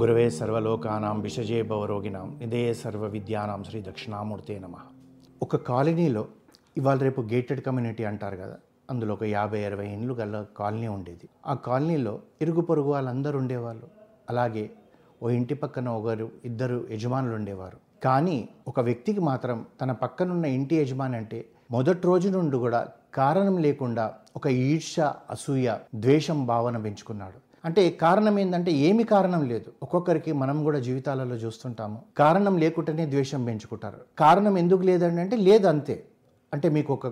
గురవే సర్వలోకానాం విషజే భవరోగినాం ఇదే సర్వ విద్యానాం శ్రీ దక్షిణామూర్తే నమ. ఒక కాలనీలో ఇవాళ రేపు గేటెడ్ కమ్యూనిటీ అంటారు కదా అందులో ఒక యాభై అరవై ఇండ్లు గల కాలనీ ఉండేది. ఆ కాలనీలో ఇరుగు పొరుగు వాళ్ళందరూ ఉండేవాళ్ళు. అలాగే ఓ ఇంటి పక్కన ఒకరు ఇద్దరు యజమానులు ఉండేవారు. కానీ ఒక వ్యక్తికి మాత్రం తన పక్కనున్న ఇంటి యజమాని అంటే మొదటి రోజు నుండి కూడా కారణం లేకుండా ఒక ఈర్ష అసూయ ద్వేషం భావన పెంచుకున్నాడు. అంటే కారణం ఏంటంటే ఏమి కారణం లేదు. ఒక్కొక్కరికి మనం కూడా జీవితాలలో చూస్తుంటాము. కారణం లేకుండానే ద్వేషం పెంచుకుంటారు. కారణం ఎందుకు లేదండి అంటే లేదు అంతే. అంటే మీకు ఒక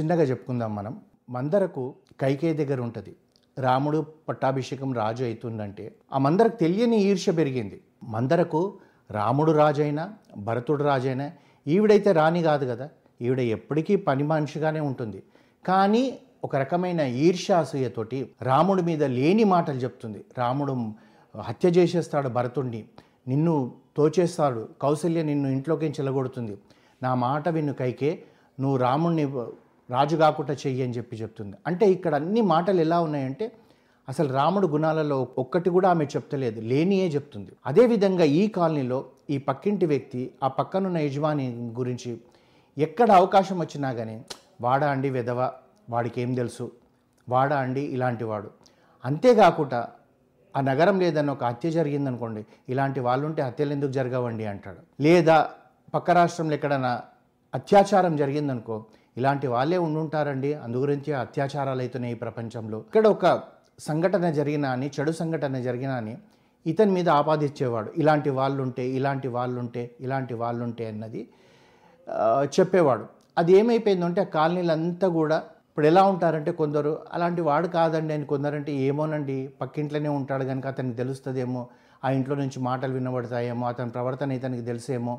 చిన్నగా చెప్పుకుందాం మనం. మందరకు కైకేయి దగ్గర ఉంటుంది. రాముడు పట్టాభిషేకం రాజు అవుతుందంటే ఆ మందరకు తెలియని ఈర్ష్య పెరిగింది. మందరకు రాముడు రాజైనా భరతుడు రాజైనా ఈవిడైతే రాణి కాదు కదా. ఈవిడ ఎప్పటికీ పని మనిషిగానే ఉంటుంది. కానీ ఒక రకమైన ఈర్ష్యాసూయతోటి రాముడి మీద లేని మాటలు చెప్తుంది. రాముడు హత్య చేసేస్తాడు భరతుణ్ణి. నిన్ను తోచేస్తాడు. కౌశల్య నిన్ను ఇంట్లోకి చెలగొడుతుంది. నా మాట విన్ను కైకే నువ్వు రాముణ్ణి రాజు కాకుండా చెయ్యి అని చెప్పి చెప్తుంది. అంటే ఇక్కడ అన్ని మాటలు ఎలా ఉన్నాయంటే అసలు రాముడు గుణాలలో ఒక్కటి కూడా ఆమె చెప్తలేదు. లేనియే చెప్తుంది. అదేవిధంగా ఈ కాలనీలో ఈ పక్కింటి వ్యక్తి ఆ పక్కనున్న యజమాని గురించి ఎక్కడ అవకాశం వచ్చినా కానీ వాడా అండి వెధవ వాడికి ఏం తెలుసు? వాడా అండి ఇలాంటివాడు. అంతేకాకుండా ఆ నగరం లేదన్న ఒక హత్య జరిగిందనుకోండి ఇలాంటి వాళ్ళు ఉంటే హత్యలు ఎందుకు జరగవండి అంటాడు. లేదా పక్క రాష్ట్రంలో ఎక్కడైనా అత్యాచారం జరిగిందనుకో ఇలాంటి వాళ్ళే ఉండుంటారండి. అందు గురించి అత్యాచారాలు అవుతున్నాయి ఈ ప్రపంచంలో. ఇక్కడ ఒక సంఘటన జరిగినా అని చెడు సంఘటన జరిగినా అని ఇతని మీద ఆపాదించేవాడు. ఇలాంటి వాళ్ళుంటే ఇలాంటి వాళ్ళుంటే ఇలాంటి వాళ్ళుంటే అన్నది చెప్పేవాడు. అది ఏమైపోయిందంటే ఆ కాలనీలంతా కూడా ఇప్పుడు ఎలా ఉంటారంటే కొందరు అలాంటి వాడు కాదండి అని కొందరంటే ఏమోనండి పక్కింట్లోనే ఉంటాడు కనుక అతనికి తెలుస్తుందేమో ఆ ఇంట్లో నుంచి మాటలు వినబడతాయేమో అతని ప్రవర్తన ఇతనికి తెలిసేమో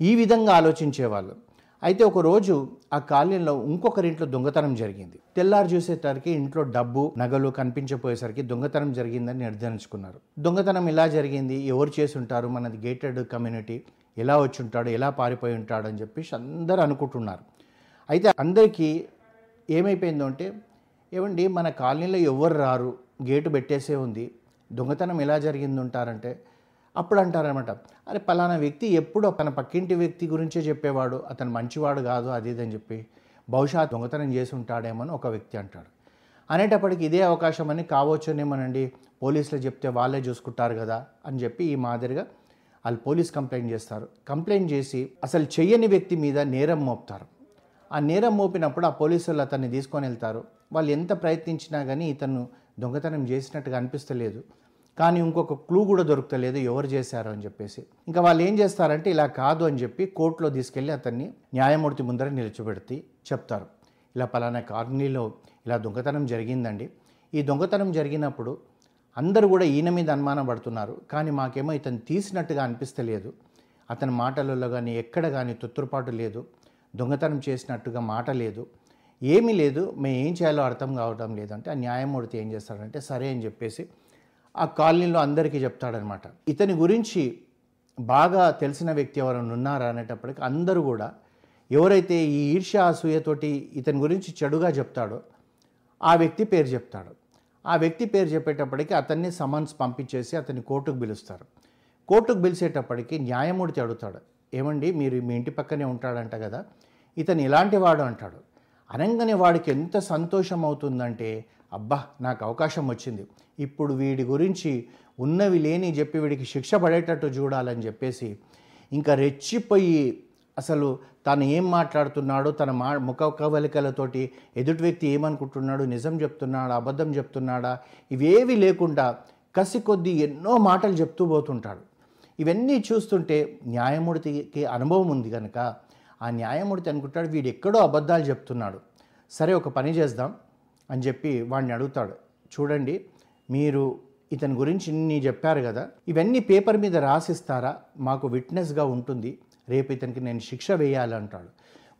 ఈ విధంగా ఆలోచించేవాళ్ళు. అయితే ఒకరోజు ఆ కాలనీలో ఇంకొకరింట్లో దొంగతనం జరిగింది. తెల్లారు చూసేసరికి ఇంట్లో డబ్బు నగలు కనిపించపోయేసరికి దొంగతనం జరిగిందని నిర్ధారించుకున్నారు. దొంగతనం ఎలా జరిగింది ఎవరు చేసి ఉంటారు మనది గేటెడ్ కమ్యూనిటీ ఎలా వచ్చి ఉంటాడు ఎలా పారిపోయి ఉంటాడు అని చెప్పేసి అందరూ అనుకుంటున్నారు. అయితే అందరికీ ఏమైపోయిందో అంటే ఏమండి మన కాలనీలో ఎవరు రారు గేటు పెట్టేసే ఉంది దొంగతనం ఎలా జరిగింది ఉంటారంటే అప్పుడు అంటారనమాట అరే పలానా వ్యక్తి ఎప్పుడు తన పక్కింటి వ్యక్తి గురించే చెప్పేవాడు అతను మంచివాడు కాదు అది ఇది అని చెప్పి బహుశా దొంగతనం చేసి ఉంటాడేమని ఒక వ్యక్తి అంటాడు. అనేటప్పటికి ఇదే అవకాశం అని కావచ్చునేమోనండి పోలీసులు చెప్తే వాళ్ళే చూసుకుంటారు కదా అని చెప్పి ఈ మాదిరిగా వాళ్ళు పోలీస్ కంప్లైంట్ చేస్తారు. కంప్లైంట్ చేసి అసలు చెయ్యని వ్యక్తి మీద నేరం మోపుతారు. ఆ నేరం మోపినప్పుడు ఆ పోలీసులు అతన్ని తీసుకొని వెళ్తారు. వాళ్ళు ఎంత ప్రయత్నించినా కానీ ఇతను దొంగతనం చేసినట్టుగా అనిపిస్తలేదు. కానీ ఇంకొక క్లూ కూడా దొరుకుతలేదు ఎవరు చేశారు అని చెప్పేసి. ఇంకా వాళ్ళు ఏం చేస్తారంటే ఇలా కాదు అని చెప్పి కోర్టులో తీసుకెళ్ళి అతన్ని న్యాయమూర్తి ముందర నిలిచిపెడితే చెప్తారు. ఇలా పలానా కాలనీలో ఇలా దొంగతనం జరిగిందండి. ఈ దొంగతనం జరిగినప్పుడు అందరూ కూడా ఈయన మీద అనుమానం పడుతున్నారు. కానీ మాకేమో ఇతను తీసినట్టుగా అనిపిస్తలేదు. అతని మాటలలో కానీ ఎక్కడ కానీ తొత్తురుపాటు లేదు. దొంగతనం చేసినట్టుగా మాట లేదు. ఏమీ లేదు. మేము ఏం చేయాలో అర్థం కావడం లేదంటే ఆ న్యాయమూర్తి ఏం చేస్తాడంటే సరే అని చెప్పేసి ఆ కాలనీలో అందరికీ చెప్తాడనమాట. ఇతని గురించి బాగా తెలిసిన వ్యక్తి ఎవరైనా ఉన్నారా అనేటప్పటికి అందరూ కూడా ఎవరైతే ఈ ఈర్ష్య అసూయతోటి ఇతని గురించి చెడుగా చెప్తాడో ఆ వ్యక్తి పేరు చెప్తాడు. ఆ వ్యక్తి పేరు చెప్పేటప్పటికి అతన్ని సమన్స్ పంపించేసి అతన్ని కోర్టుకు పిలుస్తారు. కోర్టుకు పిలిచేటప్పటికి న్యాయమూర్తి అడుగుతాడు. ఏమండి మీరు మీ ఇంటి పక్కనే ఉంటాడంట కదా ఇతను ఇలాంటి వాడు అంటాడు. అనగానే వాడికి ఎంత సంతోషం అవుతుందంటే అబ్బా నాకు అవకాశం వచ్చింది. ఇప్పుడు వీడి గురించి ఉన్నవి లేని చెప్పి వీడికి శిక్ష పడేటట్టు చూడాలని చెప్పేసి ఇంకా రెచ్చిపోయి అసలు తను ఏం మాట్లాడుతున్నాడో తన మా ముఖ కవలికలతోటి ఎదుటి వ్యక్తి ఏమనుకుంటున్నాడు నిజం చెప్తున్నాడా అబద్ధం చెప్తున్నాడా ఇవేవి లేకుండా కసి కొద్దీ ఎన్నో మాటలు చెప్తూ పోతుంటాడు. ఇవన్నీ చూస్తుంటే న్యాయమూర్తికి అనుభవం ఉంది కనుక ఆ న్యాయమూర్తి అనుకుంటాడు వీడు ఎక్కడో అబద్ధాలు చెప్తున్నాడు. సరే ఒక పని చేద్దాం అని చెప్పి వాడిని అడుగుతాడు. చూడండి మీరు ఇతని గురించి ఇన్ని చెప్పారు కదా ఇవన్నీ పేపర్ మీద రాసిస్తారా? మాకు విట్నెస్గా ఉంటుంది రేపు ఇతనికి నేను శిక్ష వేయాలంటాడు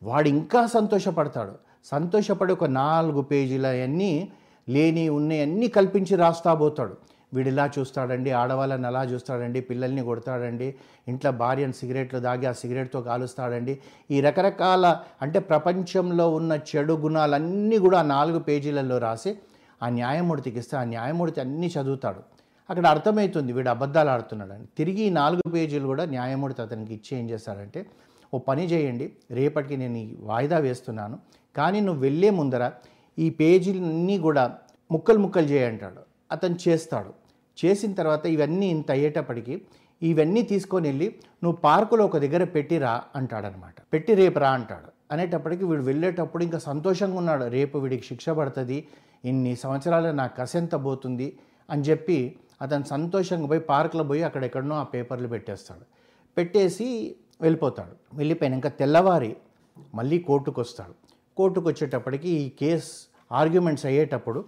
వాడు ఇంకా సంతోషపడతాడు. సంతోషపడి ఒక నాలుగు పేజీల అన్నీ లేని ఉన్నాయన్నీ కల్పించి రాస్తా పోతాడు వీడిలా చూస్తాడండి ఆడవాళ్ళని అలా చూస్తాడండి పిల్లల్ని కొడతాడండి ఇంట్లో భార్యను సిగరెట్లు దాగి ఆ సిగరెట్తో కాలుస్తాడండి. ఈ రకరకాల అంటే ప్రపంచంలో ఉన్న చెడు గుణాలన్నీ కూడా ఆ నాలుగు పేజీలలో రాసి ఆ న్యాయమూర్తికి ఇస్తే ఆ న్యాయమూర్తి అన్నీ చదువుతాడు. అక్కడ అర్థమవుతుంది వీడు అబద్ధాలు ఆడుతున్నాడని. తిరిగి ఈ నాలుగు పేజీలు కూడా న్యాయమూర్తి అతనికి ఇచ్చి ఏం చేస్తాడంటే ఓ పని చేయండి రేపటికి నేను ఈ వాయిదా వేస్తున్నాను కానీ నువ్వు వెళ్ళే ముందర ఈ పేజీలన్నీ కూడా ముక్కలు ముక్కలు చేయంటాడు. అతను చేస్తాడు. చేసిన తర్వాత ఇవన్నీ ఇంత అయ్యేటప్పటికి ఇవన్నీ తీసుకొని వెళ్ళి నువ్వు పార్కులో ఒక దగ్గర పెట్టి రా అంటాడనమాట. పెట్టి రేపు రా అంటాడు. అనేటప్పటికి వీడు వెళ్ళేటప్పుడు ఇంకా సంతోషంగా ఉన్నాడు. రేపు వీడికి శిక్ష పడుతుంది. ఇన్ని సంవత్సరాలు నా కసెంత పోతుంది అని చెప్పి అతను సంతోషంగా పోయి పార్కులో పోయి అక్కడెక్కడనో ఆ పేపర్లు పెట్టేస్తాడు. పెట్టేసి వెళ్ళిపోతాడు. వెళ్ళిపోయినాక తెల్లవారి మళ్ళీ కోర్టుకు వస్తాడు కోర్టుకు వచ్చేటప్పటికి ఈ కేస్ ఆర్గ్యుమెంట్స్ అయ్యేటప్పుడు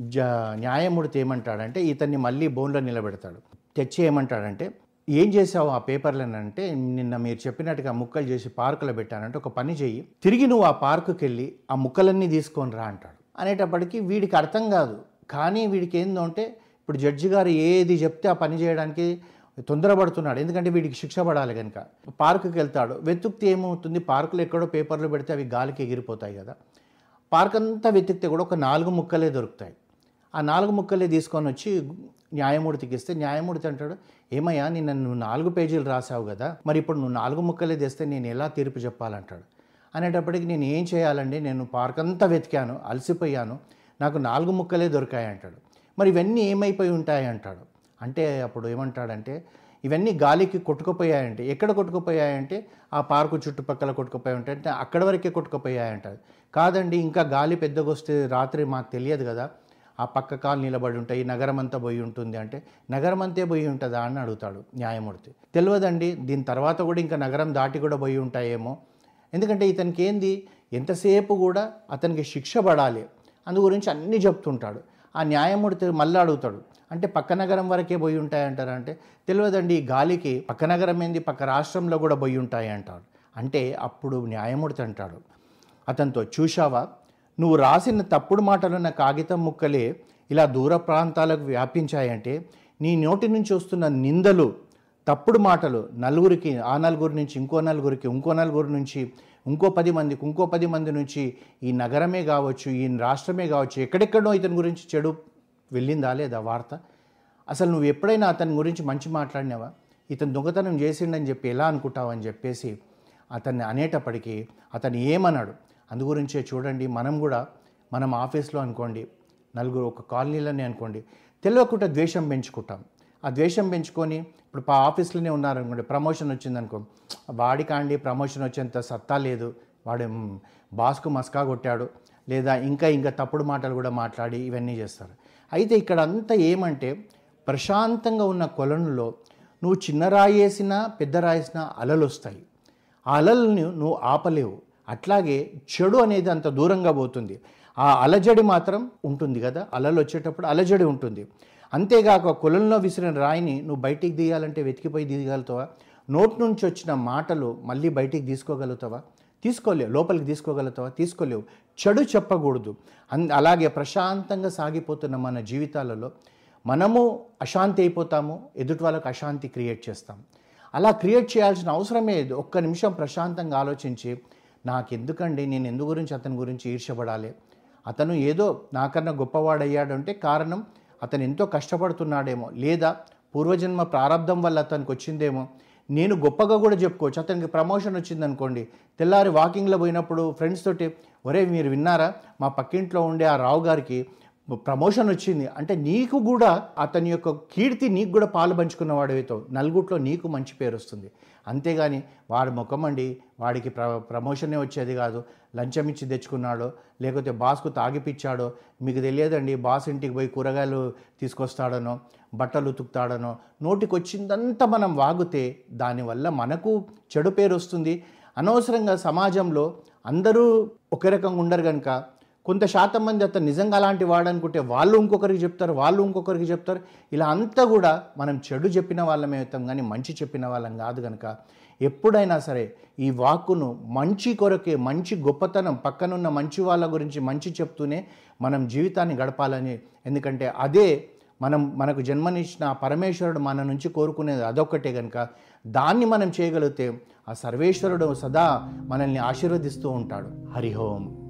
జ న్యాయమూర్తి ఏమంటాడంటే ఇతన్ని మళ్ళీ బోన్లో నిలబెడతాడు. తెచ్చి ఏమంటాడంటే ఏం చేసావు ఆ పేపర్లను అంటే నిన్న మీరు చెప్పినట్టుగా ముక్కలు చేసి పార్కులో పెట్టానంటే ఒక పని చెయ్యి. తిరిగి నువ్వు ఆ పార్కుకి వెళ్ళి ఆ ముక్కలన్నీ తీసుకొని రా అంటాడు. అనేటప్పటికీ వీడికి అర్థం కాదు. కానీ వీడికి ఏందంటే ఇప్పుడు జడ్జి గారు ఏది చెప్తే ఆ పని చేయడానికి తొందరపడుతున్నాడు. ఎందుకంటే వీడికి శిక్ష పడాలి కనుక పార్కుకి వెళ్తాడు వెతుక్తే ఏమవుతుంది? పార్కులో ఎక్కడో పేపర్లు పెడితే అవి గాలికి ఎగిరిపోతాయి కదా. పార్క్ అంతా వెతికితే కూడా ఒక నాలుగు ముక్కలే దొరుకుతాయి. ఆ నాలుగు ముక్కలే తీసుకొని వచ్చి న్యాయమూర్తికి ఇస్తే న్యాయమూర్తి అంటాడు ఏమయ్యా నిన్న నువ్వు నాలుగు పేజీలు రాసావు కదా మరి ఇప్పుడు నువ్వు నాలుగు ముక్కలే తెస్తే నేను ఎలా తీర్పు చెప్పాలంటాడు? అనేటప్పటికి నేను ఏం చేయాలండి? నేను పార్క్ అంతా వెతికాను అలసిపోయాను నాకు నాలుగు ముక్కలే దొరికాయి అంటాడు. మరి ఇవన్నీ ఏమైపోయి ఉంటాయి అంటాడు. అంటే అప్పుడు ఏమంటాడంటే ఇవన్నీ గాలికి కొట్టుకుపోయాయంటే ఎక్కడ కొట్టుకుపోయాయంటే ఆ పార్కు చుట్టుపక్కల కొట్టుకుపోయి ఉంటాయి అంటే అక్కడ వరకే కొట్టుకుపోయాయంటాడు కాదండి ఇంకా గాలి పెద్దగా వస్తే రాత్రి మాకు తెలియదు కదా ఆ పక్క కాలు నిలబడి ఉంటాయి నగరం అంతా పోయి ఉంటుంది అంటే నగరం అంతే పోయి ఉంటుందా అని అడుగుతాడు న్యాయమూర్తి. తెలియదండి దీని తర్వాత కూడా ఇంకా నగరం దాటి కూడా పోయి ఉంటాయేమో. ఎందుకంటే ఇతనికి ఏంది? ఎంతసేపు కూడా అతనికి శిక్ష పడాలి. అందు గురించి అన్నీ చెప్తుంటాడు. ఆ న్యాయమూర్తి మళ్ళీ అడుగుతాడు అంటే పక్క నగరం వరకే పోయి ఉంటాయంటారంటే తెలియదండి ఈ గాలికి పక్క నగరం ఏంది? పక్క రాష్ట్రంలో కూడా పోయి ఉంటాయి అంటాడు అంటే అప్పుడు న్యాయమూర్తి అంటాడు అతనితో చూశావా? నువ్వు రాసిన తప్పుడు మాటలున్న కాగితం ముక్కలే ఇలా దూర ప్రాంతాలకు వ్యాపించాయంటే నీ నోటి నుంచి వస్తున్న నిందలు తప్పుడు మాటలు నలుగురికి ఆ నలుగురి నుంచి ఇంకో నలుగురికి ఇంకో నలుగురి నుంచి ఇంకో పది మందికి ఇంకో పది మంది నుంచి ఈ నగరమే కావచ్చు ఈ రాష్ట్రమే కావచ్చు ఎక్కడెక్కడో ఇతని గురించి చెడు వెళ్ళిందా లేదా వార్త? అసలు నువ్వు ఎప్పుడైనా అతని గురించి మంచి మాట్లాడినావా? ఇతను దొంగతనం చేసిండని చెప్పి ఎలా అనుకుంటావని చెప్పేసి అతన్ని అనేటప్పటికీ అతను ఏమన్నాడు? అందు గురించే చూడండి మనం కూడా మనం ఆఫీస్లో అనుకోండి నలుగురు ఒక కాలనీలోనే అనుకోండి తెలియకుండా ద్వేషం పెంచుకుంటాం. ఆ ద్వేషం పెంచుకొని ఇప్పుడు పా ఆఫీస్లోనే ఉన్నారనుకోండి ప్రమోషన్ వచ్చిందనుకో వాడికాండి ప్రమోషన్ వచ్చేంత సత్తా లేదు వాడు బాస్కు మస్కా కొట్టాడు లేదా ఇంకా ఇంకా తప్పుడు మాటలు కూడా మాట్లాడి ఇవన్నీ చేస్తారు. అయితే ఇక్కడ అంతా ఏమంటే ప్రశాంతంగా ఉన్న కొలనులో నువ్వు చిన్న రాయేసినా పెద్ద రాయేసినా అలలు వస్తాయి ఆ అలల్ని నువ్వు ఆపలేవు. అట్లాగే చెడు అనేది అంత దూరంగా పోతుంది. ఆ అలజడి మాత్రం ఉంటుంది కదా అలలు వచ్చేటప్పుడు అలజడి ఉంటుంది. అంతేగాక కులంలో విసిరిన రాయిని నువ్వు బయటికి తీయాలంటే వెతికిపోయి దిగలుగుతావా నోట్ నుంచి వచ్చిన మాటలు మళ్ళీ బయటికి తీసుకోగలుగుతావా? తీసుకోలేవు లోపలికి తీసుకోగలుగుతావా? తీసుకోలేవు. చెడు చెప్పకూడదు. అన్ అలాగే ప్రశాంతంగా సాగిపోతున్న మన జీవితాలలో మనము అశాంతి అయిపోతాము ఎదుటి వాళ్ళకు అశాంతి క్రియేట్ చేస్తాం. అలా క్రియేట్ చేయాల్సిన అవసరమే లేదు. ఒక్క నిమిషం ప్రశాంతంగా ఆలోచించి నాకెందుకండి? నేను ఎందు గురించి అతని గురించి ఈర్షపడాలి అతను ఏదో నాకన్నా గొప్పవాడయ్యాడు అంటే కారణం అతను ఎంతో కష్టపడుతున్నాడేమో. లేదా పూర్వజన్మ ప్రారంధం వల్ల అతనికి వచ్చిందేమో. నేను గొప్పగా కూడా చెప్పుకోవచ్చు. అతనికి ప్రమోషన్ వచ్చిందనుకోండి. తెల్లారి వాకింగ్లో పోయినప్పుడు ఫ్రెండ్స్ తోటి ఒరే మీరు విన్నారా? మా పక్కింట్లో ఉండే ఆ రావు గారికి ప్రమోషన్ వచ్చింది. అంటే నీకు కూడా అతని యొక్క కీర్తి నీకు కూడా పాలు పంచుకున్న వాడితో నలుగుట్లో నీకు మంచి పేరు వస్తుంది. అంతేగాని వాడి ముఖం అండి వాడికి ప్ర ప్రమోషనే వచ్చేది కాదు. లంచం ఇచ్చి తెచ్చుకున్నాడో లేకపోతే బాస్కు తాగిపిచ్చాడో మీకు తెలియదండి బాస్ ఇంటికి పోయి కూరగాయలు తీసుకొస్తాడనో బట్టలు ఉతుకుతాడనో నోటికొచ్చిందంతా మనం వాగితే దానివల్ల మనకు చెడు పేరు వస్తుంది. అనవసరంగా సమాజంలో అందరూ ఒకే రకంగా ఉండరు కనుక కొంత శాతం మంది అతను నిజంగా అలాంటి వాడనుకుంటే వాళ్ళు ఇంకొకరికి చెప్తారు వాళ్ళు ఇంకొకరికి చెప్తారు. ఇలా అంతా కూడా మనం చెడు చెప్పిన వాళ్ళమే అవుతాం కానీ మంచి చెప్పిన వాళ్ళం కాదు కనుక ఎప్పుడైనా సరే ఈ వాక్కును మంచి కొరకే మంచి గొప్పతనం పక్కనున్న మంచి వాళ్ళ గురించి మంచి చెప్తూనే మనం జీవితాన్ని గడపాలని. ఎందుకంటే అదే మనం మనకు జన్మనిచ్చిన పరమేశ్వరుడు మన నుంచి కోరుకునేది అదొక్కటే కనుక దాన్ని మనం చేయగలిగితే ఆ సర్వేశ్వరుడు సదా మనల్ని ఆశీర్వదిస్తూ ఉంటాడు. హరిహోం